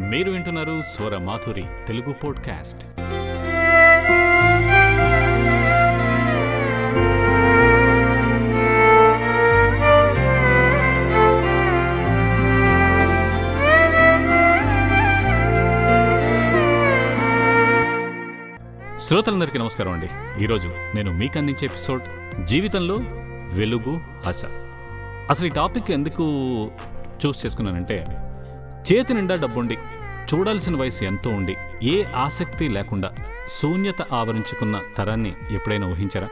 మీరు వింటున్నారు స్వర మాధురి తెలుగు పోడ్కాస్ట్. శ్రోతలందరికీ నమస్కారం అండి. ఈరోజు నేను మీకు అందించే ఎపిసోడ్ జీవితంలో వెలుగు ఆశ అసలు ఈ టాపిక్ ఎందుకు చూస్ చేసుకున్నానంటే చేతి నిండా డబ్బుండి. చూడాల్సిన వయసు ఎంతో ఉండి. ఏ ఆసక్తి లేకుండా శూన్యత ఆవరించుకున్న తరాన్ని ఎప్పుడైనా ఊహించరా?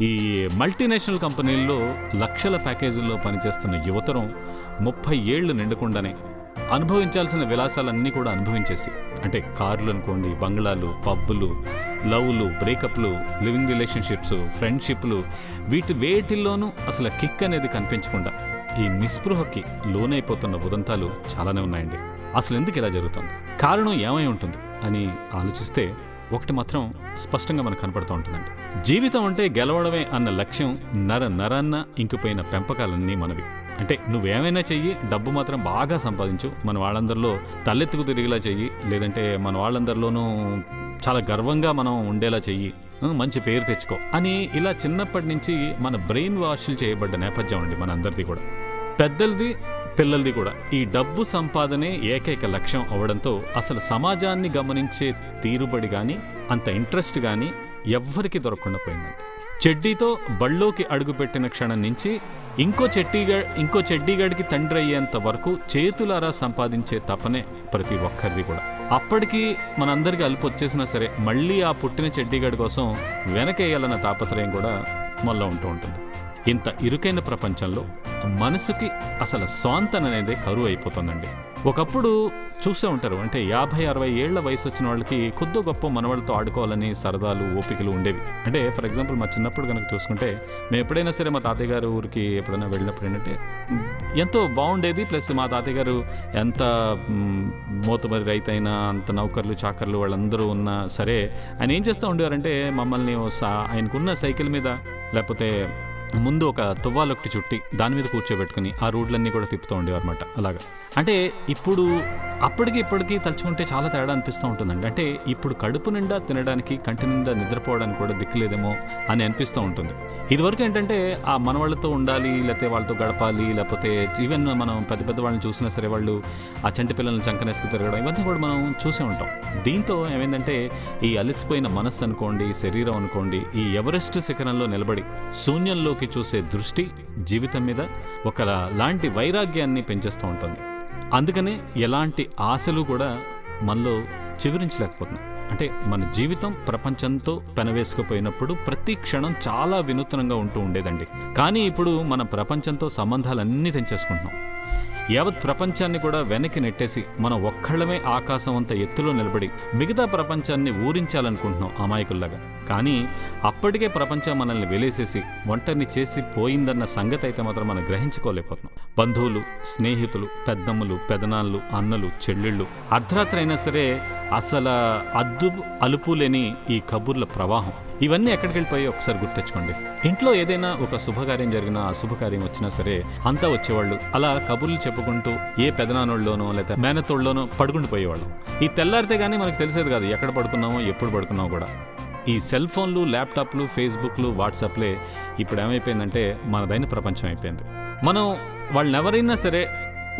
ఈ మల్టీనేషనల్ కంపెనీల్లో లక్షల ప్యాకేజీల్లో పనిచేస్తున్న యువతరం ముప్పై ఏళ్ళు నిండకుండానే అనుభవించాల్సిన విలాసాలన్నీ కూడా అనుభవించేసి అంటే కార్లు అనుకోండి బంగ్లాలు పబ్బులు లవ్లు బ్రేకప్లు లివింగ్ రిలేషన్షిప్స్ ఫ్రెండ్షిప్లు వీటి వేటిల్లోనూ అసలు కిక్ అనేది కనిపించకుండా ఈ నిస్పృహకి లోనైపోతున్న ఉదంతాలు చాలానే ఉన్నాయండి. అసలు ఎందుకు ఇలా జరుగుతుంది? కారణం ఏమై ఉంటుంది? అని ఆలోచిస్తే ఒకటి మాత్రం స్పష్టంగా మనకు కనపడుతూ ఉంటుందండి. జీవితం అంటే గెలవడమే అన్న లక్ష్యం నర నరాన్న ఇంకిపోయిన పెంపకాలన్నీ మనవి. అంటే నువ్వేమైనా చెయ్యి డబ్బు మాత్రం బాగా సంపాదించు. మన వాళ్ళందరిలో తలెత్తుకు తిరిగేలా చెయ్యి. లేదంటే మన వాళ్ళందరిలోనూ చాలా గర్వంగా మనం ఉండేలా చెయ్యి. మంచి పేరు తెచ్చుకో. అని ఇలా చిన్నప్పటి నుంచి మన బ్రెయిన్ వాష్లు చేయబడ్డ నేపథ్యం అండి మన అందరిది కూడా. పెద్దలది పిల్లలది కూడా. ఈ డబ్బు సంపాదనే ఏకైక లక్ష్యం అవడంతో అసలు సమాజాన్ని గమనించే తీరుబడి కానీ అంత ఇంట్రెస్ట్ కానీ ఎవ్వరికీ దొరకకుండా పోయిందండి. చెడ్డీతో బళ్ళోకి అడుగుపెట్టిన క్షణం నుంచి ఇంకో చెడ్డీగా ఇంకో చెడ్డీగాడికి తండ్రి అయ్యేంత వరకు చేతులారా సంపాదించే తపనే ప్రతి ఒక్కరిది కూడా. అప్పటికి మనందరికీ అలుపు వచ్చేసినా సరే మళ్ళీ ఆ పుట్టిన చెడ్డీగాడి కోసం వెనకేయాలన్న తాపత్రయం కూడా మనలో ఉంటూ ఉంటుంది. ఇంత ఇరుకైన ప్రపంచంలో మనసుకి అసలు స్వాంతన అనేది కరువు అయిపోతుందండి ఒకప్పుడు చూస్తూ ఉంటారు అంటే యాభై అరవై ఏళ్ళ వయసు వచ్చిన వాళ్ళకి కొద్దో గొప్ప మనవాళ్ళతో ఆడుకోవాలని సరదాలు ఓపికలు ఉండేవి. అంటే ఫర్ ఎగ్జాంపుల్ మా చిన్నప్పుడు కనుక చూసుకుంటే మేము ఎప్పుడైనా సరే మా తాతయ్య గారు ఊరికి ఎప్పుడైనా వెళ్ళినప్పుడు ఏంటంటే ఎంతో బాగుండేది ప్లస్ మా తాతయ్య గారు ఎంత మోతమరి రైతు రైతైనా అంత నౌకర్లు చాకర్లు వాళ్ళందరూ ఉన్నా సరే ఆయన ఏం చేస్తూ ఉండేవారంటే మమ్మల్ని ఆయనకున్న సైకిల్ మీద లేకపోతే ముందు ఒక తువ్వాలొకటి చుట్టి దాని మీద కూర్చోబెట్టుకుని ఆ రోడ్లన్నీ కూడా తిప్పుతూ ఉండేవారు అనమాట అలాగా. అంటే ఇప్పుడు అప్పటికి ఇప్పటికీ తలుచుకుంటే చాలా తేడా అనిపిస్తూ ఉంటుందండి. అంటే ఇప్పుడు కడుపు నిండా తినడానికి కంటి నిండా నిద్రపోవడానికి కూడా దిక్కులేదేమో అని అనిపిస్తూ ఉంటుంది. ఇదివరకు ఏంటంటే ఆ మనవాళ్ళతో ఉండాలి లేకపోతే వాళ్ళతో గడపాలి లేకపోతే ఈవెన్ మనం పెద్ద పెద్ద వాళ్ళని చూసినా సరే వాళ్ళు ఆ చంటి పిల్లల్ని చంకనేసుకు తిరగడం ఇవన్నీ కూడా మనం చూసే ఉంటాం. దీంతో ఏమైందంటే ఈ అలసిపోయిన మనస్సు అనుకోండి శరీరం అనుకోండి ఈ ఎవరెస్ట్ శిఖరంలో నిలబడి శూన్యంలోకి చూసే దృష్టి జీవితం మీద ఒక లాంటి వైరాగ్యాన్ని పెంచేస్తూ ఉంటుంది. అందుకనే ఎలాంటి ఆశలు కూడా మనలో చిగురించలేకపోతున్నాం అంటే మన జీవితం ప్రపంచంతో పెనవేసుకుపోయినప్పుడు ప్రతి క్షణం చాలా వినూత్నంగా ఉంటూ ఉండేదండి. కానీ ఇప్పుడు మన ప్రపంచంతో సంబంధాలన్నీ తెంచేసుకుంటున్నాం. యావత్ ప్రపంచాన్ని కూడా వెనక్కి నెట్టేసి మనం ఒక్కళ్ళమే ఆకాశం అంత ఎత్తులో నిలబడి మిగతా ప్రపంచాన్ని ఊరించాలనుకుంటున్నాం అమాయకుల్లాగా. కానీ అప్పటికే ప్రపంచం మనల్ని వెలేసేసి ఒంటరిని చేసి పోయిందన్న సంగతి అయితే మాత్రం మనం గ్రహించుకోలేకపోతున్నాం. బంధువులు స్నేహితులు పెద్దమ్మలు పెదనాళ్ళు అన్నలు చెల్లెళ్ళు అర్ధరాత్రి అయినా సరే అసలు అద్దు అలుపు లేని ఈ కబుర్ల ప్రవాహం. ఇవన్నీ ఎక్కడికి వెళ్ళిపోయి ఒకసారి గుర్తెచ్చుకోండి ఇంట్లో ఏదైనా ఒక శుభకార్యం జరిగినా అశుభకార్యం వచ్చినా సరే అంతా వచ్చేవాళ్ళు. అలా కబుర్లు చెప్పుకుంటూ ఏ పెదనాన్నోళ్ళలోనో లేదా మేనతోళ్ళలోనో పడుకుండిపోయేవాళ్ళం. ఈ తెల్లారితే కానీ మనకు తెలిసేది కాదు ఎక్కడ పడుకున్నామో ఎప్పుడు పడుకున్నామో కూడా. ఈ సెల్ ఫోన్లు ల్యాప్టాప్లు ఫేస్బుక్లు వాట్సాప్లే ఇప్పుడు ఏమైపోయిందంటే మనదైన ప్రపంచం అయిపోయింది. మనం వాళ్ళని ఎవరైనా సరే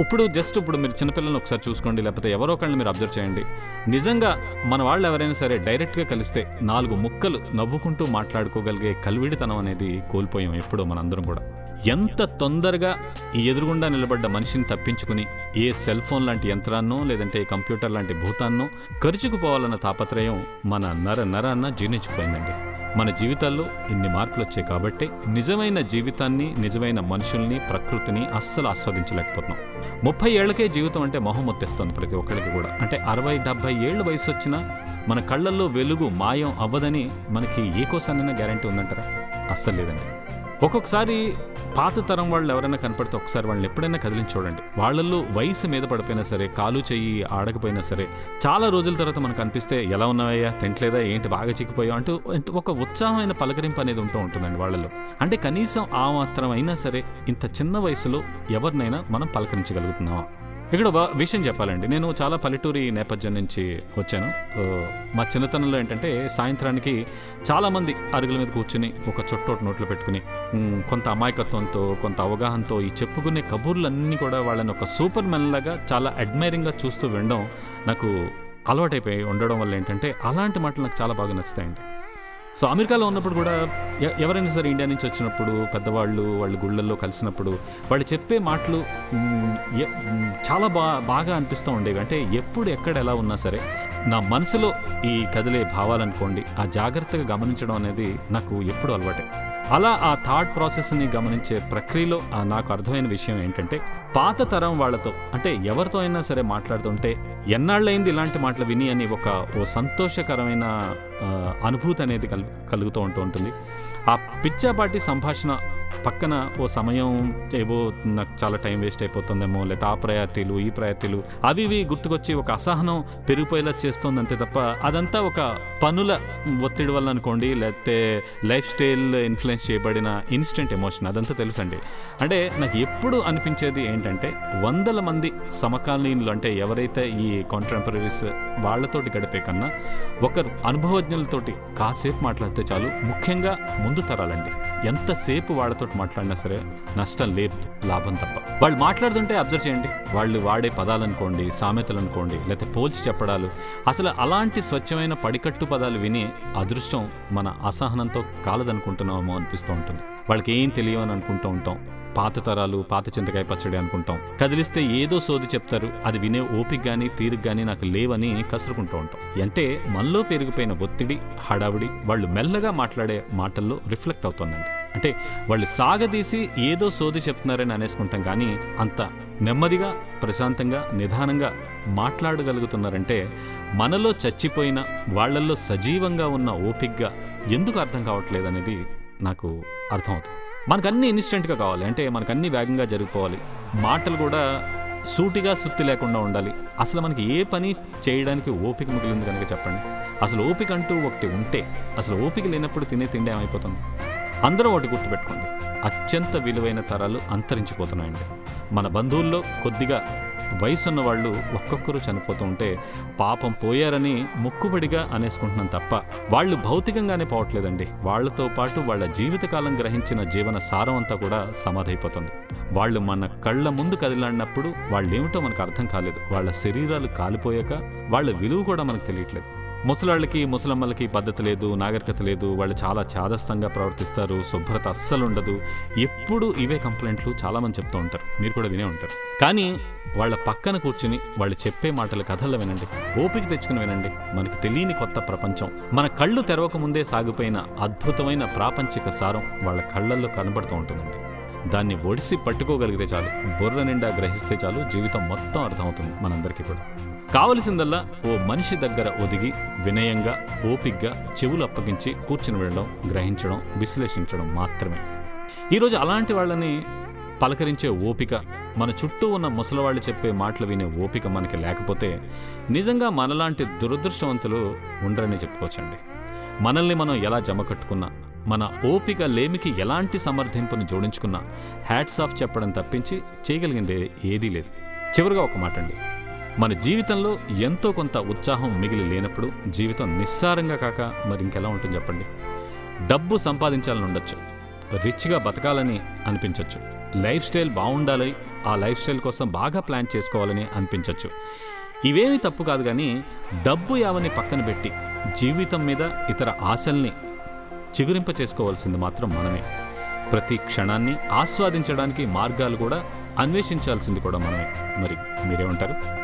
ఇప్పుడు జస్ట్ ఇప్పుడు మీరు చిన్నపిల్లల్ని ఒకసారి చూసుకోండి లేకపోతే ఎవరో ఒకళ్ళని మీరు అబ్జర్వ్ చేయండి. నిజంగా మన వాళ్ళు ఎవరైనా సరే డైరెక్ట్గా కలిస్తే నాలుగు ముక్కలు నవ్వుకుంటూ మాట్లాడుకోగలిగే కల్విడితనం అనేది కోల్పోయాం ఎప్పుడో మనందరం కూడా. ఎంత తొందరగా ఈ ఎదురుగుండా నిలబడ్డ మనిషిని తప్పించుకుని ఏ సెల్ ఫోన్ లాంటి యంత్రాన్నో లేదంటే కంప్యూటర్ లాంటి భూతాన్నో కరుచుకుపోవాలన్న తాపత్రయం మన నర నరాన్న జీర్ణించుకుపోయిందండి మన జీవితాల్లో ఇన్ని మార్పులు వచ్చాయి కాబట్టి నిజమైన జీవితాన్ని నిజమైన మనుషుల్ని ప్రకృతిని అస్సలు ఆస్వాదించలేకపోతున్నాం. ముప్పై ఏళ్ళకే జీవితం అంటే మొహం మొత్తేస్తుంది ప్రతి ఒక్కరికి కూడా. అంటే అరవై డెబ్బై ఏళ్ళ వయసు వచ్చినా మన కళ్ళల్లో వెలుగు మాయం అవ్వదని మనకి ఏ కోసానైనా గ్యారంటీ ఉందంటారా? అస్సలు లేదండి. ఒక్కొక్కసారి పాత తరం వాళ్ళు ఎవరైనా కనపడితే ఒకసారి వాళ్ళని ఎప్పుడైనా కదిలించి చూడండి. వాళ్ళల్లో వయసు మీద పడిపోయినా సరే కాలు చెయ్యి ఆడకపోయినా సరే చాలా రోజుల తర్వాత మనకు అనిపిస్తే ఎలా ఉన్నావయ్యా? తింటలేదా? ఏంటి? బాగా చిక్కిపోయా అంటూ ఒక ఉత్సాహమైన పలకరింపు అనేది ఉంటూ ఉంటుందండి వాళ్ళలో అంటే కనీసం ఆ మాత్రం అయినా సరే ఇంత చిన్న వయసులో ఎవరినైనా మనం పలకరించగలుగుతున్నాం ఇక్కడ విషయం చెప్పాలండి. నేను చాలా పల్లెటూరి నేపథ్యం నుంచి వచ్చాను. మా చిన్నతనంలో ఏంటంటే సాయంత్రానికి చాలామంది అరుగుల మీద కూర్చుని ఒక చుట్టోటి నోట్లో పెట్టుకుని కొంత అమాయకత్వంతో కొంత అవగాహనతో ఈ చెప్పుకునే కబుర్లన్నీ కూడా వాళ్ళని ఒక సూపర్ మెన్ లాగా చాలా అడ్మైరింగ్గా చూస్తూ వినడం నాకు అలవాటైపోయి ఉండడం వల్ల ఏంటంటే అలాంటి మాటలు నాకు చాలా బాగా నచ్చుతాయండి. సో అమెరికాలో ఉన్నప్పుడు కూడా ఎవరైనా సరే ఇండియా నుంచి వచ్చినప్పుడు పెద్దవాళ్ళు వాళ్ళు గుళ్ళల్లో కలిసినప్పుడు వాళ్ళు చెప్పే మాటలు చాలా బా బాగా అనిపిస్తూ ఉండేవి. అంటే ఎప్పుడు ఎక్కడ ఎలా ఉన్నా సరే నా మనసులో ఈ కదిలే భావాలనుకోండి ఆ జాగ్రత్తగా గమనించడం అనేది నాకు ఎప్పుడు అలవాటే. అలా ఆ థాట్ ప్రాసెస్ని గమనించే ప్రక్రియలో నాకు అర్థమైన విషయం ఏంటంటే పాత తరం వాళ్ళతో అంటే ఎవరితో అయినా సరే మాట్లాడుతుంటే ఎన్నాళ్ళైంది ఇలాంటి మాటలు విని అని ఒక ఓ సంతోషకరమైన అనుభూతి అనేది కల్ కలుగుతూ ఉంటూ ఉంటుంది. ఆ పిచ్చాపాటి సంభాషణ పక్కన ఓ సమయం ఏవో నాకు చాలా టైం వేస్ట్ అయిపోతుందేమో లేదా ఆ ప్రయారిటీలు ఈ ప్రయారిటీలు అవి ఇవి గుర్తుకొచ్చి ఒక అసహనం పెరిగిపోయేలా చేస్తుంది అంతే తప్ప అదంతా ఒక పనుల ఒత్తిడి వల్ల అనుకోండి లేకపోతే లైఫ్ స్టైల్ ఇన్ఫ్లుయెన్స్ చేయబడిన ఇన్స్టెంట్ ఎమోషన్ అదంతా తెలుసండి. అంటే నాకు ఎప్పుడు అనిపించేది ఏంటంటే వందల మంది సమకాలీనులు అంటే ఎవరైతే ఈ కాంటెంపరీస్ వాళ్ళతోటి గడిపే కన్నా ఒకరు అనుభవజ్ఞులతోటి కాసేపు మాట్లాడితే చాలు ముఖ్యంగా ముందు తరాలండి. ఎంతసేపు వాళ్ళతో మాట్లాడినా సరే నష్టం లేదు లాభం తప్ప. వాళ్ళు మాట్లాడుతుంటే అబ్జర్వ్ చేయండి. వాళ్ళు వాడే పదాలు అనుకోండి సామెతలు అనుకోండి లేకపోతే పోల్చి చెప్పడాలు. అసలు అలాంటి స్వచ్ఛమైన పడికట్టు పదాలు విని అదృష్టం మన అసహనంతో కాలదనుకుంటున్నామో అనిపిస్తూ ఉంటుంది. వాళ్ళకి ఏం తెలియవని అనుకుంటూ ఉంటాం. పాత తరాలు పాత చింతకాయ పచ్చడి అనుకుంటాం. కదిలిస్తే ఏదో సోది చెప్తారు. అది వినే ఓపిక గానీ తీరిక గానీ నాకు లేవని కసురుకుంటూ ఉంటాం. అంటే మనలో పెరిగిపోయిన ఒత్తిడి హడావిడి వాళ్ళు మెల్లగా మాట్లాడే మాటల్లో రిఫ్లెక్ట్ అవుతుందండి. అంటే వాళ్ళు సాగదీసి ఏదో సోది చెప్తున్నారని అనేసుకుంటాం కానీ అంత నెమ్మదిగా ప్రశాంతంగా నిదానంగా మాట్లాడగలుగుతున్నారంటే మనలో చచ్చిపోయిన వాళ్ళల్లో సజీవంగా ఉన్న ఓపిగ్గా ఎందుకు అర్థం కావట్లేదు అనేది నాకు అర్థమవుతుంది. మనకు అన్ని ఇన్స్టెంట్గా కావాలి. అంటే మనకు వేగంగా జరిగిపోవాలి. మాటలు కూడా సూటిగా సుత్తి లేకుండా ఉండాలి. అసలు మనకి ఏ పని చేయడానికి ఓపిక మిగిలింది కనుక చెప్పండి. అసలు ఓపిక అంటూ ఒకటి ఉంటే అసలు ఓపిక లేనప్పుడు తినే తిండి ఏమైపోతుంది? అందరూ ఒకటి గుర్తుపెట్టుకోండి. అత్యంత విలువైన తరాలు అంతరించిపోతున్నాయండి. మన బంధువుల్లో కొద్దిగా వయసున్న వాళ్ళు ఒక్కొక్కరు చనిపోతూ ఉంటే పాపం పోయారని ముక్కుబడిగా అనేసుకుంటున్నాం తప్ప వాళ్ళు భౌతికంగానే పోవట్లేదండి. వాళ్ళతో పాటు వాళ్ళ జీవితకాలం గ్రహించిన జీవన సారం అంతా కూడా సమాధైపోతుంది. వాళ్ళు మన కళ్ళ ముందు కదిలాడినప్పుడు వాళ్ళేమిటో మనకు అర్థం కాలేదు. వాళ్ళ శరీరాలు కాలిపోయాక వాళ్ళ విలువ కూడా మనకు తెలియట్లేదు. ముసలాళ్ళకి ముసలమ్మలకి పద్ధతి లేదు నాగరికత లేదు వాళ్ళు చాలా చాదస్తంగా ప్రవర్తిస్తారు శుభ్రత అస్సలు ఉండదు. ఎప్పుడు ఇవే కంప్లైంట్లు చాలామంది చెప్తూ ఉంటారు. మీరు కూడా వినే ఉంటారు. కానీ వాళ్ళ పక్కన కూర్చుని వాళ్ళు చెప్పే మాటల కథల్లో వినండి. ఓపిక తెచ్చుకుని వినండి. మనకు తెలియని కొత్త ప్రపంచం. మన కళ్ళు తెరవక ముందే సాగిపోయిన అద్భుతమైన ప్రాపంచిక సారం వాళ్ళ కళ్ళల్లో కనబడుతూ ఉంటుందండి. దాన్ని ఒడిసి పట్టుకోగలిగితే చాలు. బుర్ర నిండా గ్రహిస్తే చాలు. జీవితం మొత్తం అర్థమవుతుంది మనందరికీ కూడా. కావలసిందల్లా ఓ మనిషి దగ్గర ఒదిగి వినయంగా ఓపిగ్గా చెవులు అప్పగించి కూర్చుని వెళ్ళడం గ్రహించడం విశ్లేషించడం మాత్రమే. ఈరోజు అలాంటి వాళ్ళని పలకరించే ఓపిక మన చుట్టూ ఉన్న ముసలివాళ్ళు చెప్పే మాటలు వినే ఓపిక మనకి లేకపోతే నిజంగా మనలాంటి దురదృష్టవంతులు ఉండరని చెప్పుకోవచ్చండి. మనల్ని మనం ఎలా జమ కట్టుకున్నా మన ఓపిక లేమికి ఎలాంటి సమర్థింపును జోడించుకున్నా హ్యాట్స్ ఆఫ్ చెప్పడం తప్పించి చేయగలిగింది ఏదీ లేదు. చివరిగా ఒక మాట అండి మన జీవితంలో ఎంతో కొంత ఉత్సాహం మిగిలి లేనప్పుడు జీవితం నిస్సారంగా కాక మరి ఇంకెలా ఉంటుంది చెప్పండి? డబ్బు సంపాదించాలని ఉండొచ్చు రిచ్గా బతకాలని అనిపించవచ్చు లైఫ్ స్టైల్ బాగుండాలి ఆ లైఫ్ స్టైల్ కోసం బాగా ప్లాన్ చేసుకోవాలని అనిపించవచ్చు ఇవేమీ తప్పు కాదు కానీ డబ్బు యావని పక్కన పెట్టి జీవితం మీద ఇతర ఆశల్ని చిగురింప చేసుకోవాల్సింది మాత్రం మనమే. ప్రతి క్షణాన్ని ఆస్వాదించడానికి మార్గాలు కూడా అన్వేషించాల్సింది కూడా మనమే. మరి మీరేమంటారు?